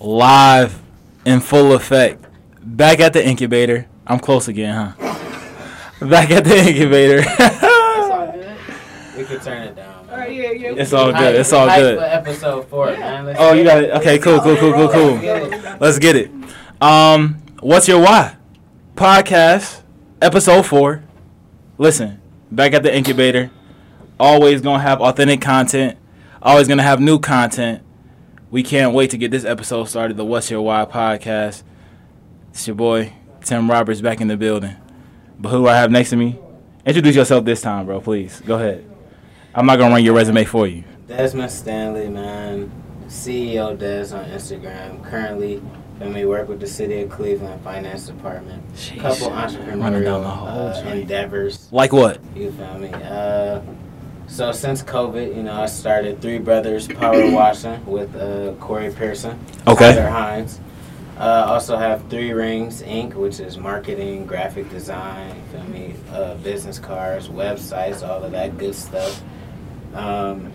live in full effect. Back at the incubator. I'm close again, huh? Back at the incubator. It's all good. We could turn it down. All right, yeah, yeah. it's all good. It's all good. Episode four, man. Let's Oh, you got it. Okay, cool, cool, cool, cool, cool. Let's get it. Um, what's your why? Podcast, episode four. Listen, back at the incubator. Always gonna have authentic content. Always gonna have new content. We can't wait to get this episode started. The What's Your Why podcast. It's your boy Tim Roberts back in the building. But who do I have next to me? Introduce yourself this time, bro. Please go ahead. I'm not gonna run your resume for you. Desmond Stanley, man. CEO Des on Instagram. Currently, let we work with the city of Cleveland Finance Department. Sheesh. Couple Running down entrepreneurial the whole uh, endeavors. Like what? You feel me? Uh, so since COVID, you know, I started Three Brothers Power Washing with uh, Corey Pearson, Okay. Tyler Hines. Uh, also have Three Rings Inc., which is marketing, graphic design, feel me? Uh, business cards, websites, all of that good stuff. Um,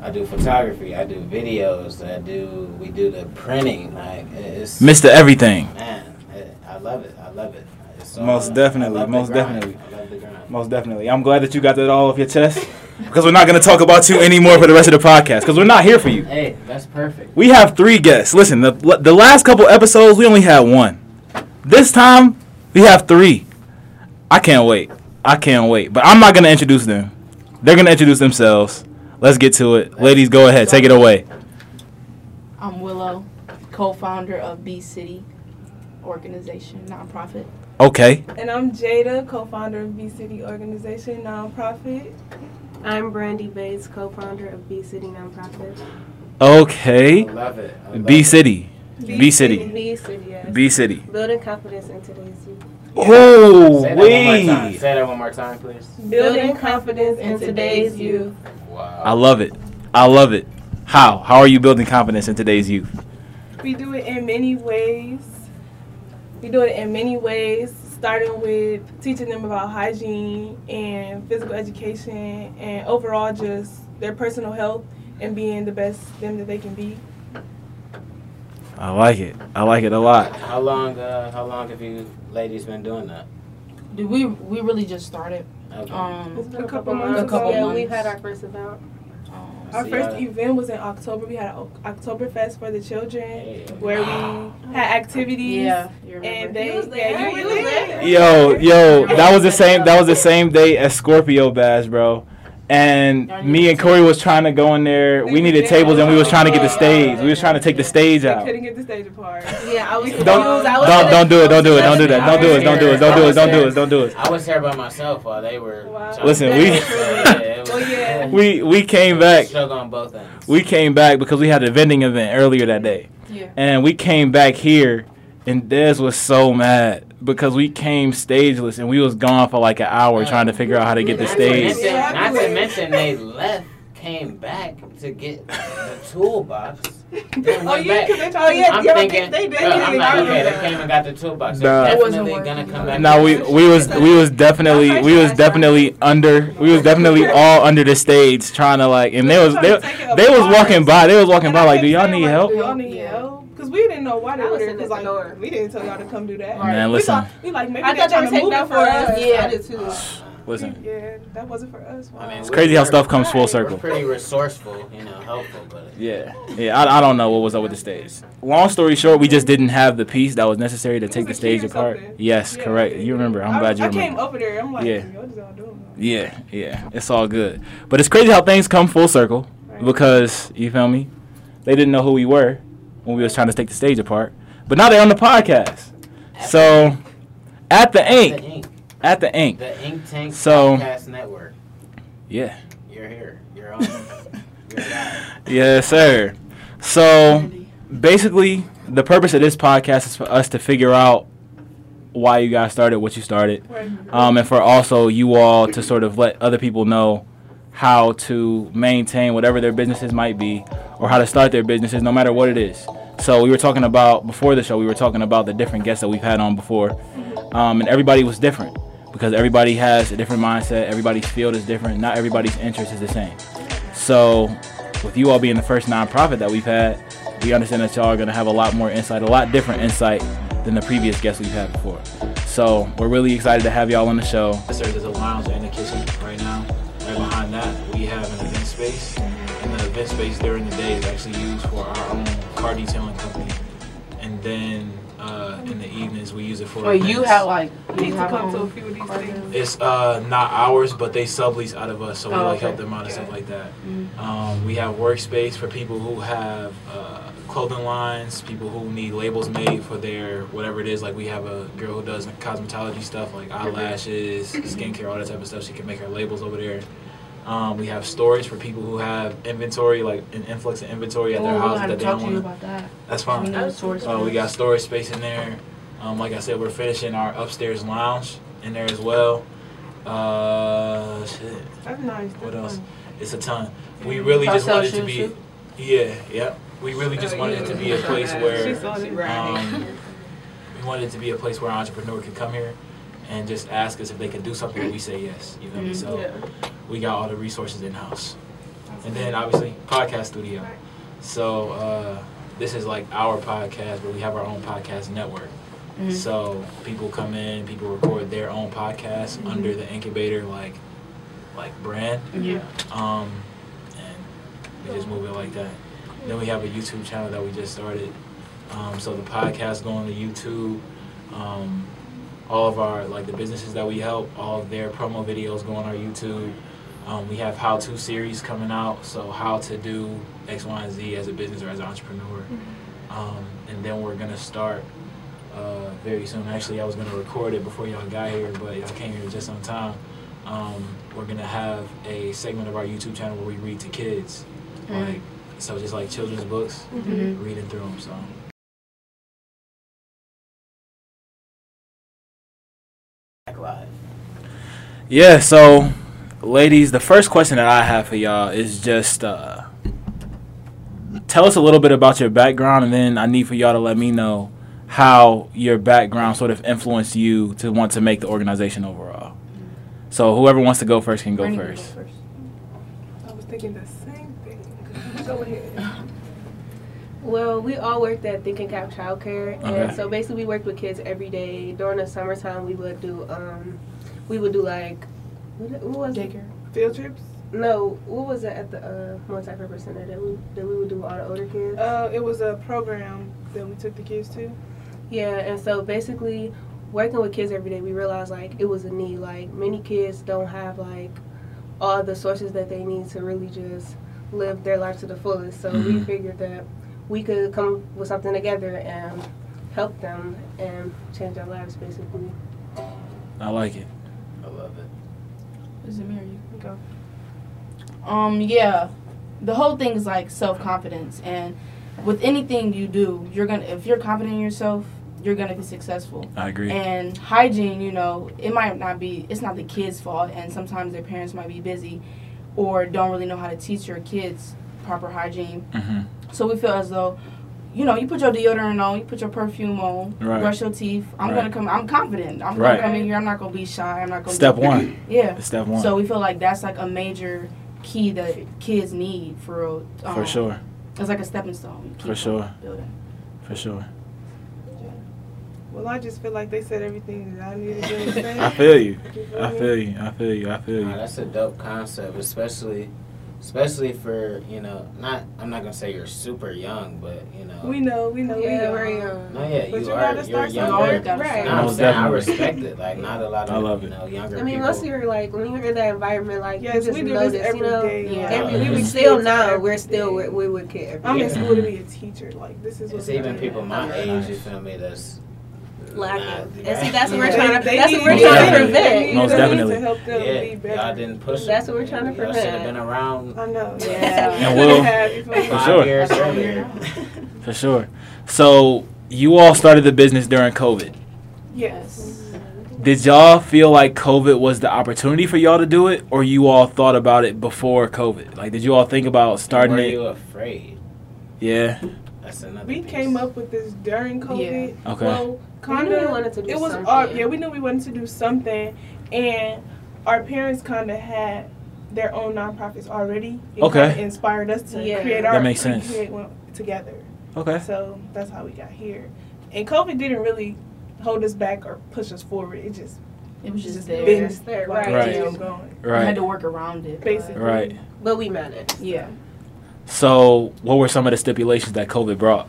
I do photography. I do videos. I do. We do the printing. Like it's Mr. Everything. man. It, I love it. I love it. It's all- Most I definitely, most definitely. I love the grind. Most definitely. I'm glad that you got that all off your chest because we're not going to talk about you anymore for the rest of the podcast because we're not here for you. Hey, that's perfect. We have three guests. Listen, the, the last couple episodes, we only had one. This time, we have three. I can't wait. I can't wait. But I'm not going to introduce them. They're going to introduce themselves. Let's get to it. Ladies, go ahead. Take it away. I'm Willow, co-founder of B City organization, nonprofit. Okay. And I'm Jaida, co-founder of B City Organization, nonprofit. I'm Brandi Bates, co-founder of B City Nonprofit. Okay. I love it. I love B it. City. B City. B City, yes. B City. Building confidence in today's youth. Oh, Say that one more time. Say that one more time, please. Building confidence in today's youth. Wow. I love it. I love it. How? How are you building confidence in today's youth? We do it in many ways. We do it in many ways, starting with teaching them about hygiene and physical education and overall just their personal health and being the best them that they can be. I like it. I like it a lot. How long? Uh, how long have you ladies been doing that? Dude, we we really just started. Okay. It's Um, been A couple months A couple yeah, months. we've had our first event. Our See, first event was in October. We had an Oktoberfest for the children Hey. where we had activities. yeah. And they, You was yeah, you You were was there. there. Yo, yo, that was the same. That was the same day as Scorpio Bash, bro. And me and Corey was trying to go in there. We needed tables, and we was trying to get the stage. We was trying to take the stage They out. couldn't get the stage apart. Yeah, I was Don't. I was don't don't do it. Don't do it. Don't do that. Don't do it. Don't do it. Don't do it. Don't do it. Don't do it. I was here by myself while they were. Wow. Listen, we- Yeah, it was- Well, yeah. We we came back. Struggle on both ends. We came back because we had a vending event earlier that day. Yeah. And we came back here, and Des was so mad because we came stageless and we was gone for like an hour uh, trying to figure out how to get the Not to stage. mention- Not to mention they left, came back to get the toolbox. then Oh yeah, back. because they told yeah, I'm yeah, thinking, they did bro, I'm like, okay, they came and got the toolbox. Nah. They're It definitely gonna come back. No, we we was we was definitely we was definitely under we was definitely all under the stage trying to like and they was they, they was walking by they was walking by like do y'all need help? Do y'all need help? Because we didn't know why they were was there. Because like door. we didn't tell y'all to come do that. Man, we listen. thought we like maybe I they thought they trying were to taking move that it for for us. us. Yeah, I did too. Listen, Yeah, that wasn't for us. Wow. I mean, it's crazy how stuff comes full We're circle. pretty resourceful, you know, helpful, but Yeah, yeah. I, I don't know what was up with the stage. Long story short, we just didn't have the piece that was necessary to take the was a key stage apart. something. Yes, Yeah, correct. yeah, You remember? I'm I, glad you I remember. came over there. I'm like, Yeah. what is y'all doing? Yeah, yeah. It's all good. But it's crazy how things come full circle Right. because you feel me? They didn't know who we were when we was trying to take the stage apart. But now they're on the podcast. So at the the ink, ink, at the ink. the Ink Tank So- Podcast Network. Yeah. You're here. You're on. You're. Yes, sir. So basically, the purpose of this podcast is for us to figure out why you guys started what you started, um, and for also you all to sort of let other people know how to maintain whatever their businesses might be, or how to start their businesses, no matter what it is. So we were talking about before the show. We were talking about the different guests that we've had on before, um, and everybody was different because everybody has a different mindset. Everybody's field is different. Not everybody's interest is the same. So, with you all being the first nonprofit that we've had, we understand that y'all are gonna have a lot more insight, a lot different insight than the previous guests we've had before. So we're really excited to have y'all on the show. There's a lounge in the kitchen right now. Have an event space. And the event space during the day is actually used for our own car detailing company. And then uh, in the evenings, we use it for. Wait, you have like you Need to come to a few of these car things. It's uh, not ours, but they sublease out of us, so we Oh, like okay. help them out and stuff like that. Mhm. Um, we have workspace for people who have uh, clothing lines, people who need labels made for their whatever it is. Like we have a girl who does cosmetology stuff, like eyelashes, skincare, all that type of stuff. She can make her labels over there. Um, we have storage for people who have inventory, like an influx of inventory at Oh, their we house gotta that they don't want. that. That's fine. need a source. Uh, we got storage space in there. Um, like I said, we're finishing our upstairs lounge in there as well. Uh, shit, That's nice. what That's else? fun. It's a ton. We really just wanted it to be, too? yeah, yeah. We really just wanted it to be a place where, um, we wanted it to be a place where an entrepreneur could come here and just ask us if they can do something, and we say yes. You know, Mhm. so Yeah. we got all the resources in house, and then obviously podcast studio. So uh, this is like our podcast, but we have our own podcast network. Mhm. So people come in, people record their own podcasts Mm-hmm. under the incubator like like brand. Yeah. Um, and we just move it like that. Then we have a YouTube channel that we just started. Um, so the podcast going to YouTube. Um, all of our like the businesses that we help, all of their promo videos go on our YouTube. Um, we have how-to series coming out, so how to do X, Y, and Z as a business or as an entrepreneur. Um, and then we're gonna start uh, very soon. Actually, I was gonna record it before y'all got here, but y'all came here just on time. Um, we're gonna have a segment of our YouTube channel where we read to kids, Mm. like so, just like children's books, Mhm. reading through them. So. Yeah, so ladies, the first question that I have for y'all is just uh, tell us a little bit about your background, and then I need for y'all to let me know how your background sort of influenced you to want to make the organization overall. So whoever wants to go first can go Brandi can first. I was thinking the same thing. Go ahead. Well, we all worked at Thinking Cap Childcare, and Okay. so basically we worked with kids every day. During the summertime, we would do um, we would do like what, what was it? Field trips. No, what was it at the uh, multi-purpose center that we that we would do all the older kids? Uh, it was a program that we took the kids to. Yeah, and so basically, working with kids every day, we realized like it was a need. Like many kids don't have like all the sources that they need to really just live their life to the fullest. So we Mhm. figured that we could come with something together and help them and change their lives, basically. I like it. I love it. Is it me or you? Go. Um, yeah. The whole thing is like self confidence, and with anything you do, you're gonna if you're confident in yourself, you're gonna be successful. I agree. And hygiene, you know, it might not be, it's not the kids' fault, and sometimes their parents might be busy or don't really know how to teach your kids proper hygiene. hmm So we feel as though, you know, you put your deodorant on, you put your perfume on, Right. brush your teeth. I'm Right. gonna come, I'm confident. I'm Right. gonna come in here, I'm not gonna be shy, I'm not gonna Step be, one. Yeah. Step one. So we feel like that's like a major key that kids need for real. Um, For sure. It's like a stepping stone. For sure. Building. For sure. Well, I just feel like they said everything that I needed to say. I feel you. You I feel you. I feel you. I feel Nah, you. that's a dope concept, especially, especially for you know, not. I'm not gonna say you're super young, but you know. We know, we know, we Yeah, know. very young. no, yeah, But you, you are. gotta You're start younger. somewhere. No, Right. I'm saying I respect it. Like not a lot of I love you it. know younger people. I mean, people. once you're like when you're in that environment, like Yes, you we just do know this this, every you know. day. Yeah. like, Every, Yeah. we teach still kids now we're still day. with, we with kid every I'm in school to be a teacher. Like this is what It's we even do. people my age. You feel me? That's lacking. not- And see, that's what we're trying to. they That's what we're trying to prevent. Most definitely. To help them yeah, be better. y'all didn't push. That's what we're trying to prevent. should have been around I know. Yeah. And we'll- Have, you feel me? five sure. years earlier. For sure. So you all started the business during COVID. Yes. Did y'all feel like COVID was the opportunity for y'all to do it, or you all thought about it before COVID? Like, did you all think about starting Were it? you afraid? Yeah. That's another. We piece. came up with this during COVID. Okay. Well, kind knew we wanted to do it was something. our yeah. We knew we wanted to do something, and our parents kind of had their own nonprofits already. It Okay. inspired us to Yeah. create That makes sense. create one together. Okay. So that's how we got here. And COVID didn't really hold us back or push us forward. It just It was just just there. been It's there, like, right. still going. I had to work around it. Basically. Right. But we managed. Yeah. So, what were some of the stipulations that COVID brought?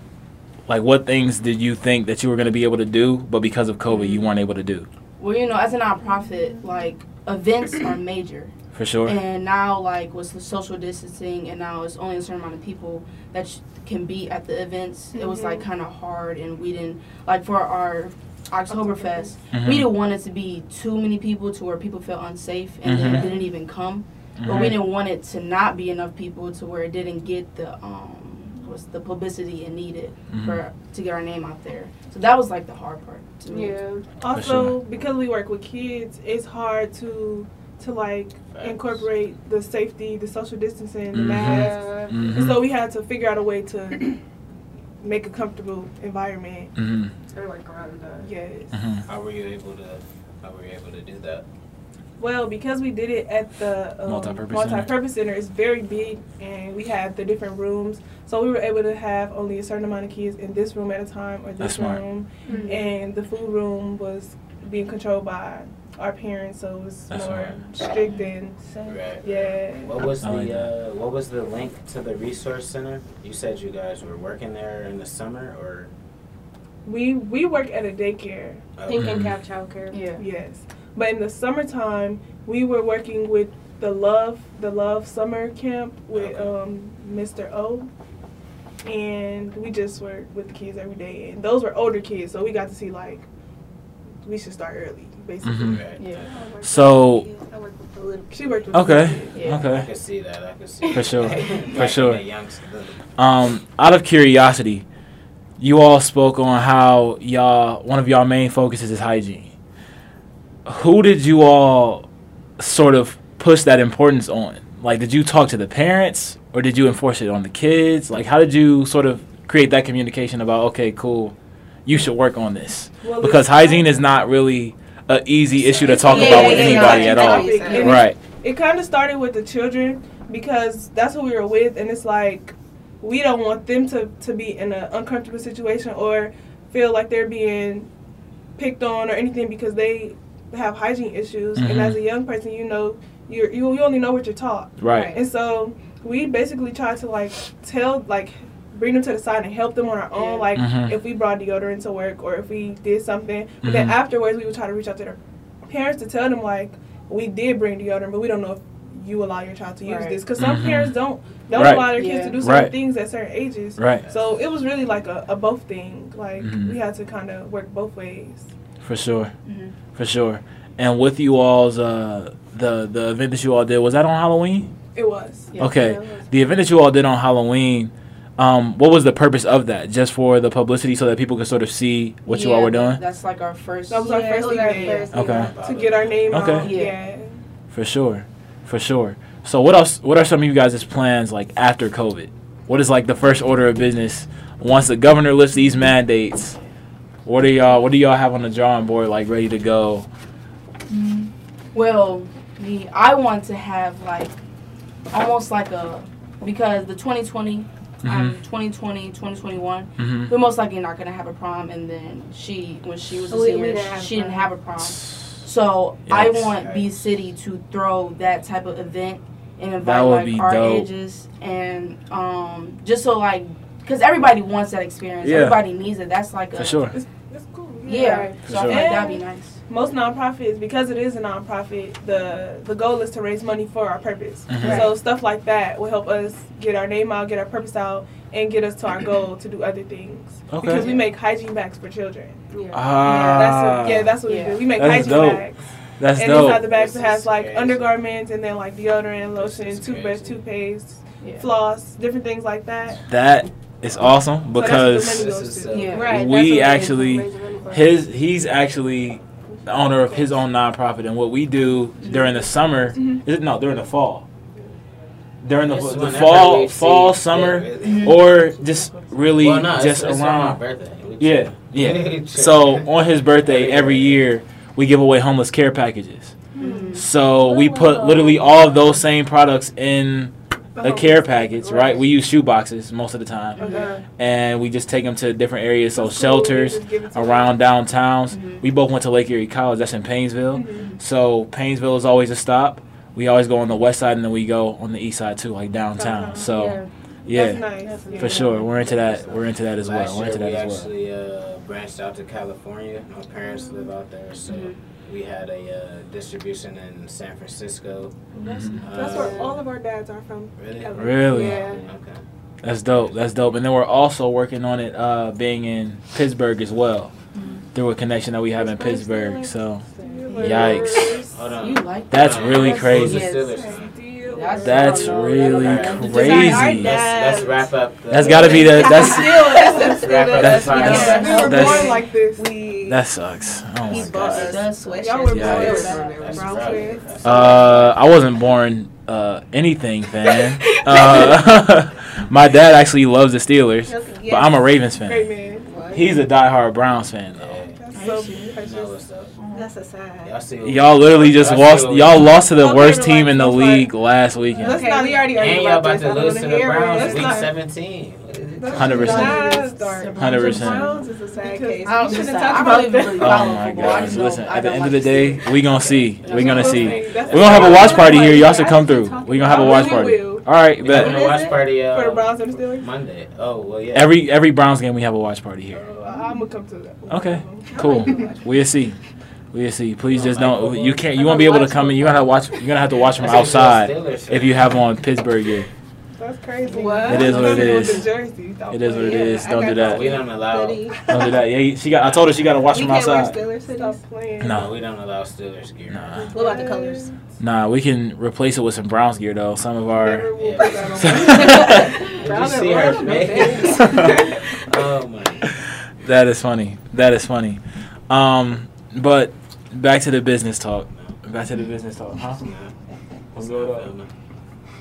Like, what things did you think that you were going to be able to do, but because of COVID, you weren't able to do? Well, you know, as a nonprofit, like events are major. For sure. And now, like, with the social distancing, and now it's only a certain amount of people that sh- can be at the events. It was like Mhm. kind of hard, and we didn't like for our Oktoberfest. Mhm. We didn't want it to be too many people to where people felt unsafe and Mhm. then didn't even come. But Mhm. we didn't want it to not be enough people to where it didn't get the um was the publicity it needed Mhm. for to get our name out there. So that was like the hard part to me. Yeah. Also, because we work with kids, it's hard to to like Facts. incorporate the safety, the social distancing, the Mhm. masks. Yeah. Mhm. And so we had to figure out a way to make a comfortable environment. Mm-hmm. Or like around the. Yes. Mhm. How were you able to? How were you able to do that? Well, because we did it at the um, Multipurpose multi-purpose center, it's very big, and we had the different rooms, so we were able to have only a certain amount of kids in this room at a time or this smart. room, Mhm. and the food room was being controlled by our parents, so it was That's more smart. strict and Right. yeah. What was I like the uh, What was the link to the resource center? You said you guys were working there in the summer, or We we work at a daycare, uh, Thinking Mhm. Cap Childcare. Yeah. yes, but in the summertime we were working with the love the love summer camp with Okay. um, Mr. O. And we just were with the kids every day, and those were older kids, so we got to see like we should start early, basically. Mhm. Right. Yeah. So- I work with the little She worked with Okay. the kids. Yeah. I Okay. could see that. I could see For sure. For sure. Um, out of curiosity, you all spoke on how y'all one of y'all main focuses is hygiene. Who did you all sort of push that importance on? Like, did you talk to the parents or did you enforce it on the kids? Like, how did you sort of create that communication about okay, cool, you should work on this Well, because hygiene is not really an easy issue to talk Yeah, about yeah, with yeah, anybody yeah. at all. Topic. And Right. It kind of started with the children because that's who we were with, and it's like we don't want them to, to be in an uncomfortable situation or feel like they're being picked on or anything because they have hygiene issues. Mhm. And as a young person, you know, you're, you you only know what you're taught. Right. And so we basically try to like tell like bring them to the side and help them on our own. Yeah. Like Mhm. if we brought deodorant to work or if we did something, but then Mhm. afterwards we would try to reach out to their parents to tell them like we did bring deodorant, but we don't know if you allow your child to use Right. this because some Mhm. parents don't don't Right. allow their kids Yeah. to do certain Right. things at certain ages. Right. So it was really like a, a both thing. Like we had to kind of work both ways. For sure. Mhm. For sure. And with you all's uh the the event that you all did was that on Halloween? It was. Yeah. Okay. Yeah, it was. The event that you all did on Halloween, um, what was the purpose of that? Just for the publicity so that people could sort of see what you all were doing? That's like our first. That was our first it was our event. first Okay. To get our name Okay. out. Yeah. yeah. For sure. For sure. So what else what are some of you guys' plans like after COVID? What is like the first order of business once the governor lifts these mandates? What do y'all what do y'all have on the drawing board like ready to go? Well, me, I want to have like almost like a because the 2020, um, 2020, 2021, Mm-hmm. we're most likely not gonna have a prom, and then she when she was a We- we senior, didn't she didn't have a prom. So I Yikes. want B City to throw that type of event and invite like be our dope. ages and um just so like because everybody wants that experience. Yeah. Everybody needs it. That's like a For sure. It's, it's cool. Yeah. Right. For So sure. feel like that'd be nice. Most nonprofits, because it is a nonprofit, the the goal is to raise money for our purpose. Mhm. So stuff like that will help us get our name out, get our purpose out, and get us to our goal to do other things. Okay. Because we make hygiene bags for children. Yeah. Ah, that's what, yeah, that's what Yeah. we do. We make That's hygiene dope. bags. that's and dope. inside the bags This it has like crazy. undergarments and then like deodorant, This lotion, toothbrush, crazy. toothpaste, Yeah. floss, different things like that. That is awesome So that's what the because money This goes is, uh, We that's what it is, actually- raising money for. his he's actually the owner of his own nonprofit and what we do during the summer Mhm. is no during the fall during the, It's the whenever fall we see fall fit, summer really. or just really Well, no, just it's, on my around birthday. Yeah yeah so on his birthday every year we give away homeless care packages Mhm. so we put literally all of those same products in The a care stuff, package, right? right. We use shoe boxes most of the time, Okay. and we just take them to different areas. So shelters Just give it to around downtowns. Mhm. We both went to Lake Erie College. That's in Painesville. Mhm. So Painesville is always a stop. We always go on the west side and then we go on the east side too, like downtown. Downtown. So Yeah. yeah, That's nice. for Yeah. sure, we're into that. We're into that as Last well. We're year into we that as well. actually uh, branched out to California. My parents live out there, so Mhm. We had a uh, distribution in San Francisco. That's, Mhm. that's Uh, where all of our dads are from. Really? Really? Yeah. Okay. That's dope. That's dope. And then we're also working on it uh, being in Pittsburgh as well Mhm. through a connection that we have in Pittsburgh Pittsburgh. So Steelers. Yikes. Hold on. You like That's really crazy. Yes. Steelers? Steelers. That's- that's really that crazy. Let's, let's wrap up. The, That's got to be the that's Let's wrap up That's- the podcast. that's- We that's- like this. We that sucks. Oh my he god. It does us sweat. Y'all were born it's- with That's brown rough. sweat. That's Uh, I wasn't born uh, anything fan. Uh, my dad actually loves the Steelers, but I'm a Ravens fan. He's a diehard Browns fan though. Yeah. That's Are so you serious? precious. Know what's up. That's a sad. Y'all see. Y'all literally just Y'all lost. see- Y'all lost to the Okay, worst team in the it's like- league last weekend. Let's Okay, not- we already argued And y'all about about this. to lose wanna the. Browns week not- 17. 100%. not- Good 100%. The Browns is a sad case. I don't We shouldn't understand. talk I don't even that. really Oh my football. I gosh! Listen, at the end of the day, we gonna see. We gonna see. We're gonna have a watch party here. Y'all should come through. talking We gonna have a watch party. We will. All right, We having bet. a watch party uh, For the Browns and the Steelers? Monday. Oh well, yeah. Every every Browns game we have a watch party here. Uh, I'm gonna come to that. Okay, cool. We'll see. We'll see. Please just don't. You can't. You won't be able to come in. You gotta have watch. You're gonna have to watch from outside if you have on Pittsburgh gear. That's crazy. What? It is what it Don't even is. with the jersey. Don't It is what it play. is. I Don't do that. We don't allow. Hoodie. Don't do that. Yeah, she got. I told her she gotta watch We them can't wear outside. Steelers Stop playing. No. we don't allow Steelers gear. Nah, What about the colors? nah. We can replace it with some Browns gear though. Some of our. Yeah. put that on. Did you see her face? oh my. That is funny. That is funny. Um, but back to the business talk. Back to the business talk, huh? What's going on?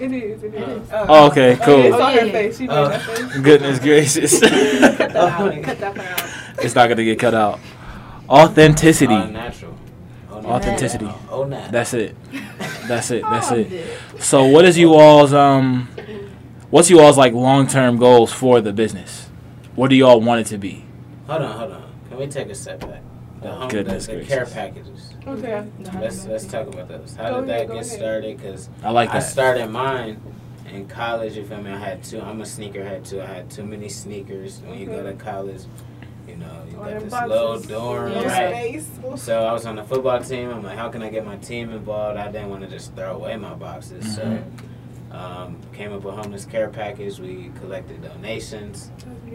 It is. It is. Oh, okay, Oh, yeah, cool. it's on her face. She made Oh. that face. Goodness gracious. Cut that out. Cut that out. it's not gonna get cut out. Authenticity. All natural. Authenticity. Oh, natural. That's it. That's it. That's Oh, it. So, what is you all's um, what's you all's like long term goals for the business? What do you all want it to be? Hold on, hold on. Can we take a step back? The home, Goodness the, the care packages. Okay. Let's let's talk about those. How Go did that go get ahead. started? Because I like I started mine in college. You feel me? I had two. I'm a sneakerhead too. I had too many sneakers. When you go to college, you know, you got this boxes. little dorm, Yeah. right? Space. So I was on the football team. I'm like, how can I get my team involved? I didn't want to just throw away my boxes. Mhm. So um, came up with homeless care package. We collected donations,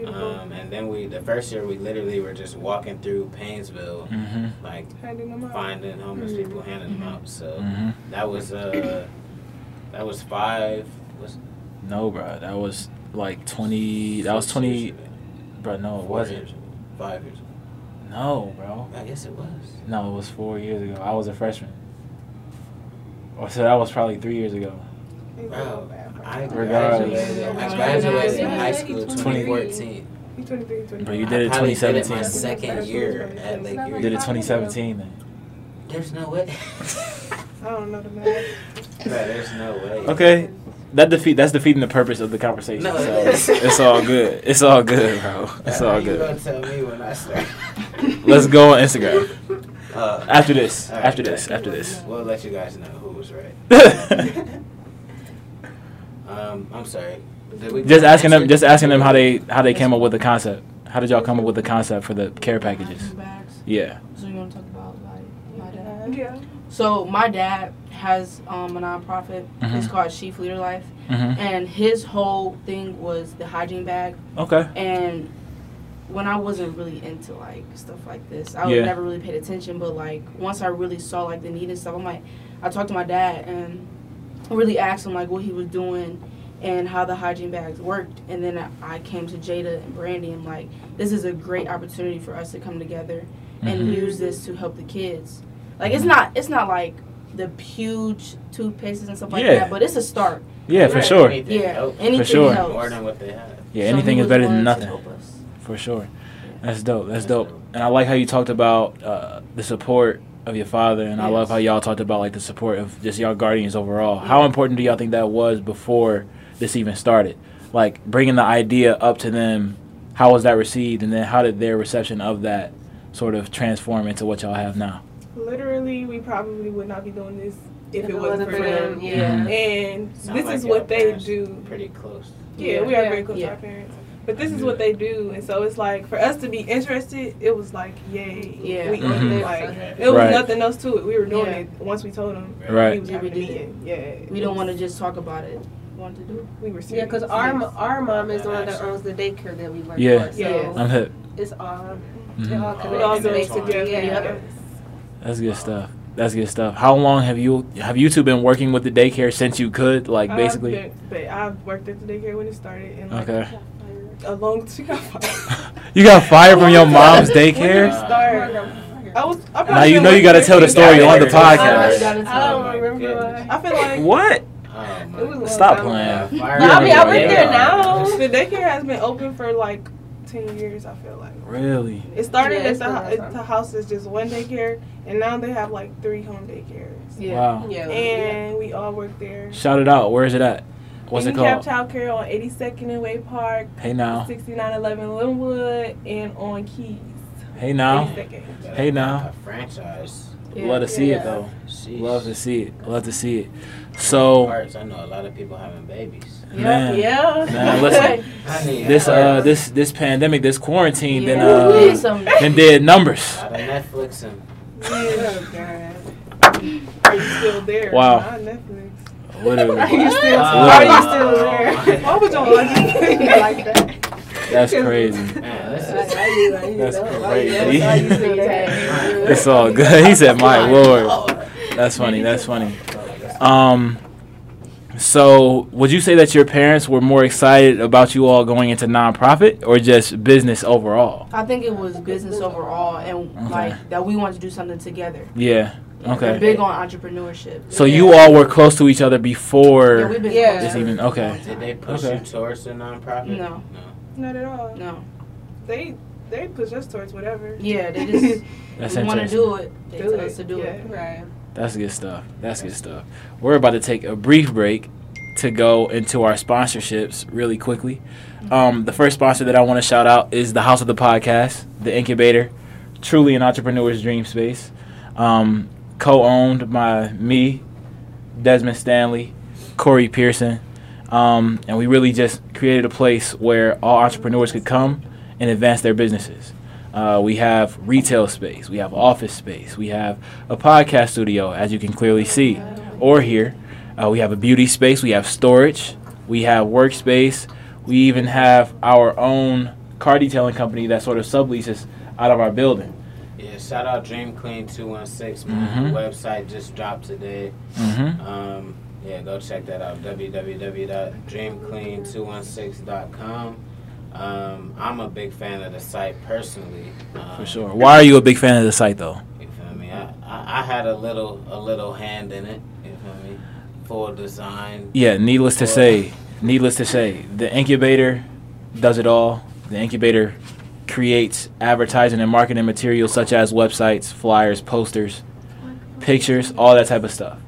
um, and then we the first year we literally were just walking through Painesville, Mhm. like Handing them out. finding homeless Mhm. people, handing them out. So Mhm. that was uh, that was five. Was No, bro. That was like twenty. That was twenty, years. Bro, no, it Four wasn't. years. Five years. ago. No, bro. I guess it was. No, it was four years ago. I was a freshman. Or so that was probably three years ago. Bro, I graduated. I graduated in high school Twenty- 2014. He's 23, 24. But you did it I probably did it 2017. my second year at Lake You Erie. did it 2017 then. There's no way. I don't know the math. Bro, there's no way. Okay. That defeat that's defeating the purpose of the conversation. No, so it is. it's all good. It's all good, bro. It's How all You gonna good. tell me when I start? Let's go on Instagram. Uh, After this. All right, After this. After this. We'll let you guys know who was right. Um, I'm sorry. We just asking them just asking them how they how they came up with the concept. How did y'all come up with the concept for the care packages? Yeah. So you want to talk about like my dad? Yeah. So my dad has um, a nonprofit. It's Mhm. called Chief Leader Life, Mhm. and his whole thing was the hygiene bag. Okay. And when I wasn't really into like stuff like this, I would Yeah. never really paid attention. But like once I really saw like the need and stuff, I'm like, I talked to my dad and really asked him like what he was doing and how the hygiene bags worked. And then I- I came to Jaida and Brandi and like, this is a great opportunity for us to come together and Mhm. use this to help the kids. Like it's not it's not like the huge toothpastes and stuff like Yeah. that, but it's a start. Yeah, for sure. anything Yeah, helps. anything sure. helps. More than what they have. Yeah, So anything is better wanting than to nothing. help us. For sure. That's dope. That's dope. And I like how you talked about uh, the support of your father, and I love how y'all talked about like the support of just y'all guardians overall. How important do y'all think that was before this even started? Like bringing the idea up to them, how was that received, and then how did their reception of that sort of transform into what y'all have now? Literally, we probably would not be doing this if, If it wasn't for them. yeah. And Sound this like is what they do. Pretty close. Yeah, we are Yeah. very close Yeah. to our parents. But this is what they do, and so it's like for us to be interested, it was like yay. Yeah. we Mhm. like it was Right. nothing else to it. We were doing Yeah. it once we told them. Right. We was having a We did meeting. Yeah. We don't want to just talk about it. We want to do. We were Yeah, because our mo- our mom is the one that owns the daycare that we work Yeah. for. So Yeah. I'm hip. it's all it Mhm. all we connects. all do it Intertwined. together. Yeah. Yeah. That's good stuff. That's good stuff. How long have you have you two been working with the daycare since you could, like I've basically? been- but I've worked at the daycare when it started, and like Okay. A long time. You got fired from your mom's When did it daycare? I was. I Now you been know you got to tell the story on the podcast. I don't remember. I feel like What? Oh my It was a long Stop playing. ago. I don't mean, I know work there now. The daycare has been open for like ten years. I feel like Really? it started Yeah, at it's the, a at the house is just one daycare, and now they have like three home daycares. Yeah. Wow. Yeah. And we all work there. Shout it out. Where is it at? What's it Handicap called? Child Care on 82nd and Wade Park, Hey now. 6911 Linwood, and on Keys. Hey now. 82nd. Hey, now. A franchise. Yeah. Love to see it though. Sheesh. Love to see it. Love to see it. So, Parts, I know a lot of people having babies. man, Yeah. Man, listen. I this uh this this pandemic, this quarantine, then Yeah. We need uh, some- then did numbers. A lot of Netflix and Oh, God. Are you still there? Wow. Not Netflix. Literally. Are you still, Uh, are you still uh, there? Why would y'all like it like that? That's crazy. Man, this Like, is I knew- I knew That's crazy. Why you still there? It's all good. He said, "My lord." That's funny. That's funny. Um, so would you say that your parents were more excited about you all going into nonprofit or just business overall? I think it was business overall, and Okay. like that we wanted to do something together. Yeah. We're Okay. big on entrepreneurship. So you all were close to each other before. Yeah, before we've been Yeah. close. this even. Okay. Did they push Okay. you towards the nonprofit? No. No. Not at all. No. They they push us towards whatever. Yeah, they just That's we want to do it. They Do tell it, us to do it. Right. That's good stuff. That's good stuff. We're about to take a brief break to go into our sponsorships really quickly. Um, the first sponsor that I want to shout out is the House of the Podcast, the Incubator, truly an entrepreneur's dream space. Um, co-owned by me, Desmond Stanley, Corey Pearson, um, and we really just created a place where all entrepreneurs could come and advance their businesses. Uh, we have retail space, we have office space, we have a podcast studio, as you can clearly see or hear. Uh, we have a beauty space, we have storage, we have workspace, we even have our own car detailing company that sort of subleases out of our building. Shout out Dream Clean 216, man. Mhm. Website just dropped today. Mm-hmm. Um, yeah, go check that out. www.dreamclean216.com. Um, I'm a big fan of the site personally. Um, For sure. Why are you a big fan of the site, though? You feel me? I, I, I had a little a little hand in it. You feel me? Full design. Yeah, needless to say, needless to say, the incubator does it all. The incubator creates advertising and marketing materials such as websites, flyers, posters, pictures, all that type of stuff.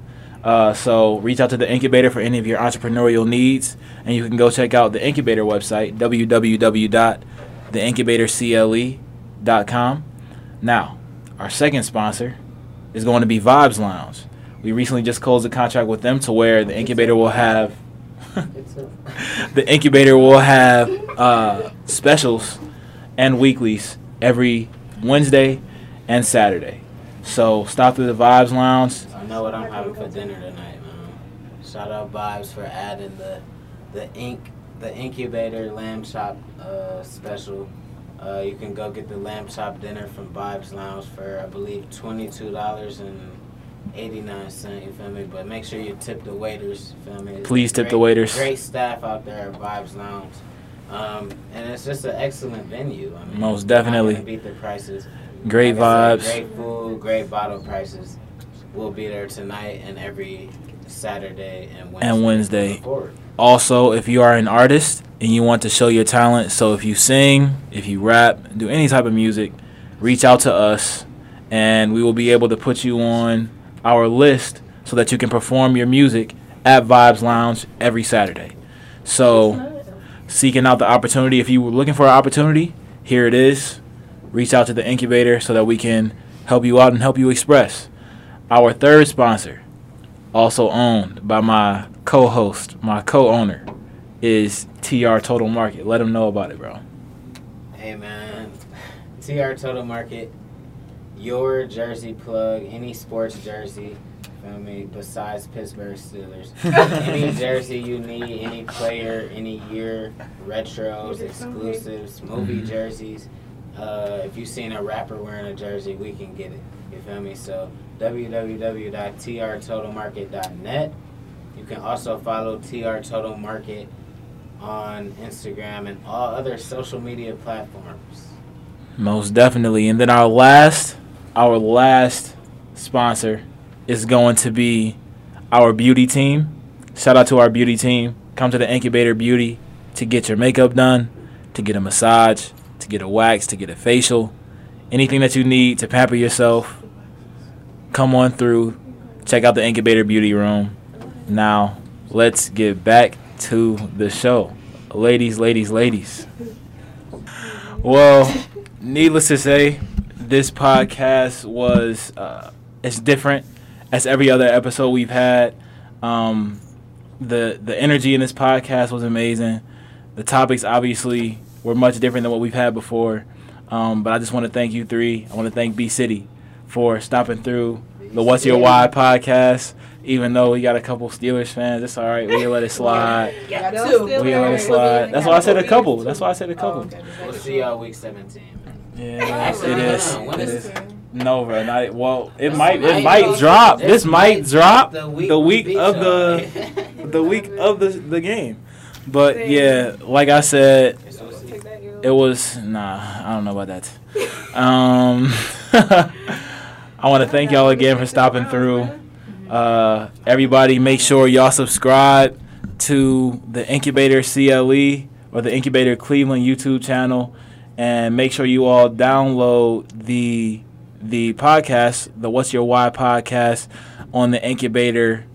Uh, so reach out to the incubator for any of your entrepreneurial needs, and you can go check out the incubator website www.theincubatorcle.com. Now, our second sponsor is going to be Vibes Lounge. We recently just closed a contract with them to where the incubator will have the incubator will have uh, specials and weeklies every Wednesday and Saturday. So stop through the Vibes Lounge. I know what I'm having for dinner tonight, man. Shout out Vibes for adding the the ink the incubator lamb chop uh, special. Uh, you can go get the lamb chop dinner from Vibes Lounge for I believe twenty two dollars and eighty nine cent. You feel me? But make sure you tip the waiters. You feel me? Please tip great- the waiters. Great staff out there at Vibes Lounge. Um, and it's just an excellent venue. I mean, Most you're not definitely. beat the prices. Great Like vibes. said, Great food, great bottle prices. We'll be there tonight and every Saturday and Wednesday. And Wednesday. Also, if you are an artist and you want to show your talent, so if you sing, if you rap, do any type of music, reach out to us and we will be able to put you on our list so that you can perform your music at Vibes Lounge every Saturday. So, seeking out the opportunity, if you were looking for an opportunity, here it is. Reach out to the incubator so that we can help you out and help you express. Our third sponsor, also owned by my co host, my co owner, is TR Total Market. Let them know about it, bro. Hey man, TR Total Market, your jersey plug, any sports jersey, feel me, besides Pittsburgh Steelers. any jersey you need, any player, any year, retros, exclusives, movie jerseys. Uh, if you've seen a rapper wearing a jersey, we can get it. You feel me? So www.trtotalmarket.net. You can also follow TR Total Market on Instagram and all other social media platforms. Most definitely. And then our last, our last sponsor is going to be our beauty team. Shout out to our beauty team. Come to the Incubator Beauty to get your makeup done, to get a massage, to get a wax, to get a facial, anything that you need to pamper yourself. Come on through. Check out the Incubator Beauty Room. Now, let's get back to the show. Ladies, ladies, ladies. Well, needless to say, this podcast was uh, it's different as every other episode we've had. Um, the the energy in this podcast was amazing. The topics obviously were much different than what we've had before. Um, but I just want to thank you three. I want to thank B City for stopping through the What's Your Why podcast. Even though we got a couple Steelers fans, it's all right. We can let it slide. Yeah, Y'all two. still We can let it slide. That's why I said a couple. That's why I said a Oh, couple. okay. We'll see y'all week 17. man. Yeah, Actually, it no, is. no, when It is- is. No, bro. Not well. It might. It might might drop. this This might might drop the the week week, we beat of the the week of the the game. But yeah, like I said, Take that L. it was nah. I don't know about that. Um, I want to thank y'all again for stopping through. Uh, everybody, make sure y'all subscribe to the Incubator CLE or the Incubator Cleveland YouTube channel, and make sure you all download the the podcast, the What's Your Why podcast, on the Incubator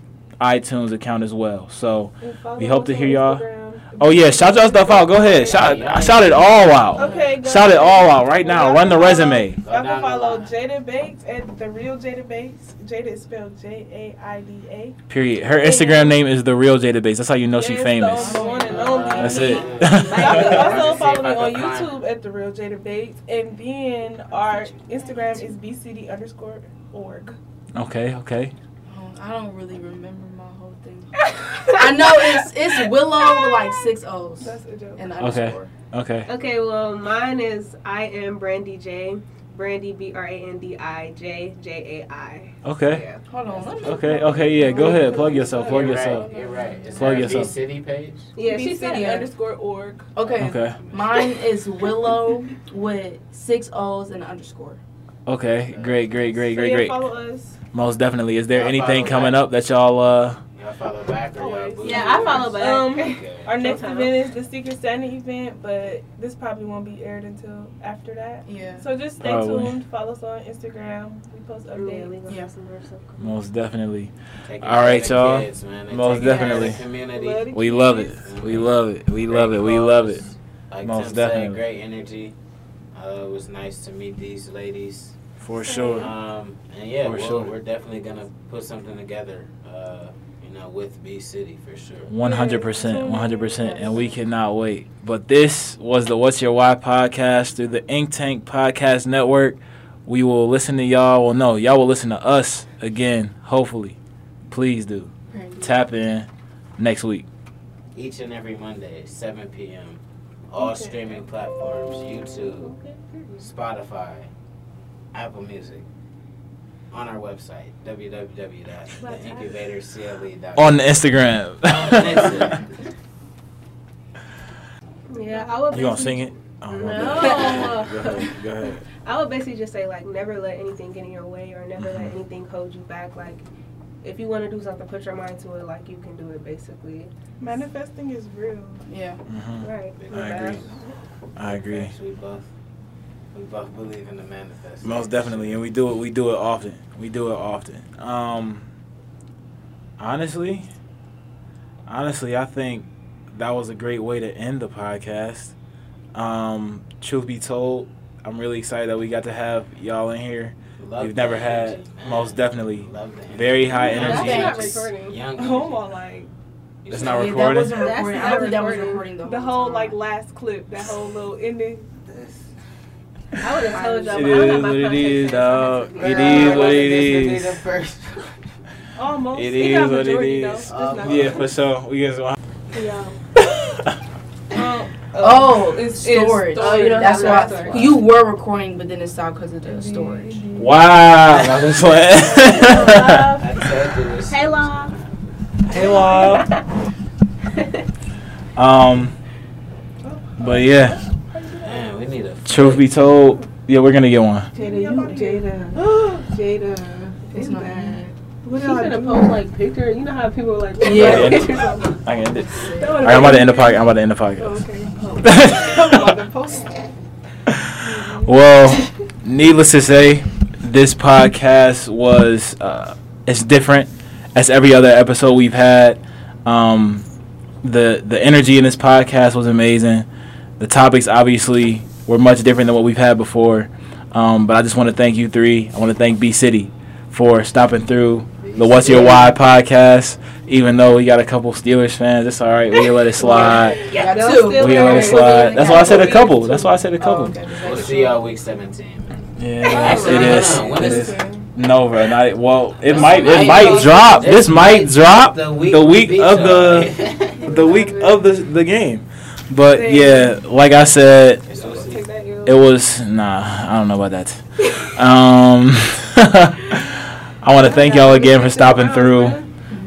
iTunes account as well. So, we hope to hear y'all. Instagram. oh yeah, shout y'all stuff out. Go ahead, shout shout it all out. Okay, go Shout it all out right now. Run the follow- resume. Y'all can follow. Jaida Bates at the real Jaida Bates. Jaida is spelled J A I D A. Period. Her Instagram name is the real Jaida Bates. That's how you know she famous. The, the one and only. That's it. Y'all can also follow me on YouTube at the real Jaida Bates, and then our Instagram is bcd underscore org. Okay, okay. I don't really remember my whole thing. I know it's it's Willow with like six O's That's a joke. and Okay. underscore. Okay. Okay, well, mine is I am Brandi J. Brandi B R A N D I J J A I. Okay. Yeah. Hold on. Okay. Okay. Yeah. Go ahead. Plug yourself. Plug You're yourself. right. You're right. Is Plug there a yourself. B-City page? Yeah, she bcd said that. underscore org. Okay. Okay. Mine is Willow with six O's and an underscore. Okay. Great. Great. Great. So Great. yeah, Great. Follow us. Most definitely. Is there I'll anything coming back. up that y'all uh? Y'all follow back or y'all Yeah, I follow back. Um, Okay. Our next Sometime. event is the Secret Santa event, but this probably won't be aired until after that. Yeah. So just stay Probably. tuned. Follow us on Instagram. We post Yeah, we updates. gonna Yeah. some more stuff. Most definitely. All right, care y'all. kids, man. Most taking care of definitely. Community. Love We love it. kids. We love it. We love it. We love it. Like Most Tim definitely. said, great energy. Uh, it was nice to meet these ladies. For sure. Um, and yeah, For well, sure. we're definitely gonna put something together. With B City for sure. One hundred percent, one hundred percent, and we cannot wait. But this was the What's Your Why podcast through the Ink Tank Podcast Network. We will listen to y'all. Well, no, y'all will listen to us again. Hopefully, please do tap in next week. Each and every Monday, 7 p.m. All Okay. streaming platforms: YouTube, Spotify, Apple Music. On our website, www.theincubatorcle.com. On Instagram. Yeah, I would. you gonna sing it? Oh, No. go ahead. Go ahead. I would basically just say like never let anything get in your way or never let anything hold you back. Like if you want to do something, put your mind to it. Like you can do it. Basically, Manifesting is real. Yeah. Mhm. right? I agree. I agree. We both, we both believe in the manifest. Most definitely, and we do it. We do it often. We do it often. Um, honestly, honestly, I think that was a great way to end the podcast. Um, truth be told, I'm really excited that we got to have y'all in here. Love We've the never had, energy, man. most definitely, Love very high Young energy. That's not recording. Young Oh James. my like It's not recording? that wasn't recording. not I don't think that was recording. recording the, the whole whole time. like last clip, that whole little ending. This- I would have told y'all. It but I don't is have my what it contact is, center, so I have dog. to be- It Girl, is I what wanted it this to be is. the first- Almost. It is He is got what it majority, is. though. Just not- Yeah, for sure. We get some. Yeah. Um, Oh, it's, it's storage. Oh, you don't That's have why storage. you were recording, but then it stopped because of the storage. Wow. That's what. I told you this. Hey, Law. hey, Love. Um. But yeah, Man, we need a. truth be told, yeah, we're gonna get one. Jaida, you, Jaida, Jaida. It's not bad. What She's gonna post like picture. You know how people like Yeah. like, pictures of I can end it. That right, I'm about to end the podcast. I'm about to end the Oh, podcast. okay. I'm post. well, needless to say, this podcast was uh, it's different as every other episode we've had. Um, the the energy in this podcast was amazing. The topics obviously were much different than what we've had before. Um, but I just want to thank you three. I want to thank B City for stopping through the What's Your Why podcast. Even though we got a couple Steelers fans, it's all right. We can let it slide. Yeah, No, two. We can let it slide. That's why I said a couple. That's why I said a Oh, couple. okay. We'll see y'all week 17, man. Yeah, Actually, it no, is. no, when It is- is. No, bro. Not well. It might. It might might drop. this This might might drop The the week, week of the the week of the the game. But yeah, like I said, So we'll see. Take that L. it was nah. I don't know about that. Um, I want to thank y'all again for stopping through.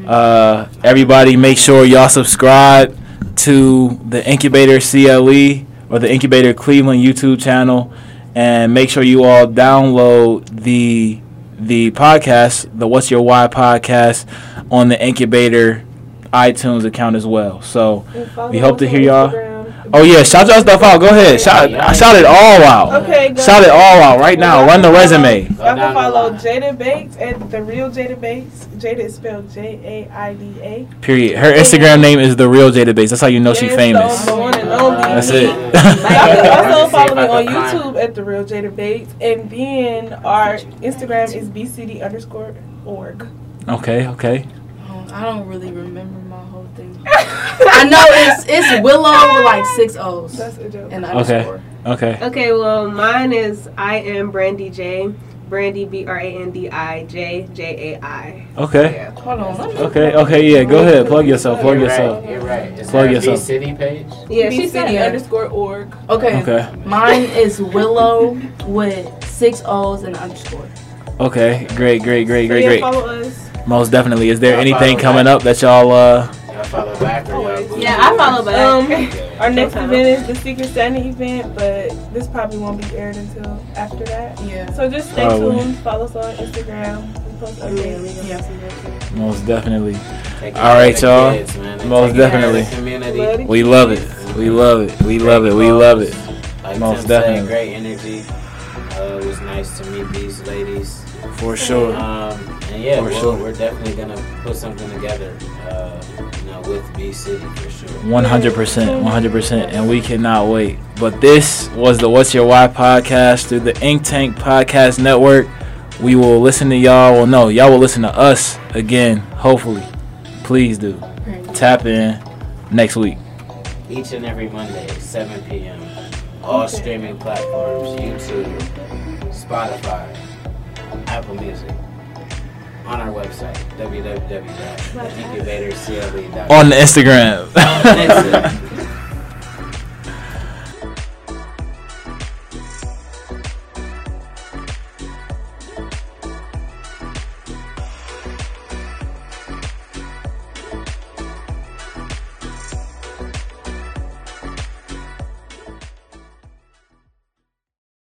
Uh, everybody, make sure y'all subscribe to the Incubator CLE or the Incubator Cleveland YouTube channel, and make sure you all download the the podcast, the What's Your Why podcast, on the Incubator iTunes account as well. So, we hope to hear y'all. Instagram. oh yeah, shout y'all stuff out. Go ahead, shout shout it all out. Okay, go. Shout it all out right now. Run the resume. Y'all can follow line. Jaida Bates at the real Jaida Bates. Jaida is spelled J A I D A. Period. Her Instagram name is the real Jaida Bates. That's how you know she Yes, famous. The one and only. That's it. Y'all can also follow me on YouTube at the real Jaida Bates, and then our Instagram is bcd underscore org. okay, okay. I don't really remember my whole thing. I know it's it's Willow with like six O's That's a joke. and Okay. underscore. Okay. Okay, well, mine is I am Brandi J. Brandi B R A N D I J J A I. Okay. Yeah. Hold on. Okay. Okay. Yeah. Go ahead. Plug yourself. Plug You're yourself. right. You're right. Is Plug there a yourself. B-City page? Yeah, she said underscore org. Okay. Okay. Mine is Willow with six O's and underscore. Okay. Great. Great. Great. Great. Great. follow us. Most definitely. Is there anything coming up that y'all uh? Y'all follow back or Yeah, I follow back. Um, our next event is the Secret Santa event, but this probably won't be aired until after that. Yeah. So just stay Probably. tuned. Follow us on Instagram. Post Yeah, we updates. gonna Yeah. see that too. Most definitely. All right, y'all. kids, Most taking care of definitely. the Community. Love it. We love it. We love it. We love it. We love it. Like Most Tim definitely. Said, great energy. Uh, it was nice to meet these ladies. For sure. Um, and yeah, For we're, sure. we're definitely gonna put something together. Uh, you know, with B City for sure. One hundred percent, one hundred percent, and we cannot wait. But this was the What's Your Why podcast through the Ink Tank Podcast Network. We will listen to y'all. Well, no, y'all will listen to us again. Hopefully, please do. Tap in next week. Each and every Monday, 7 p.m. All streaming platforms: YouTube, Spotify, Apple Music. On our website, www.incubatorcle.com. On Instagram. On Instagram.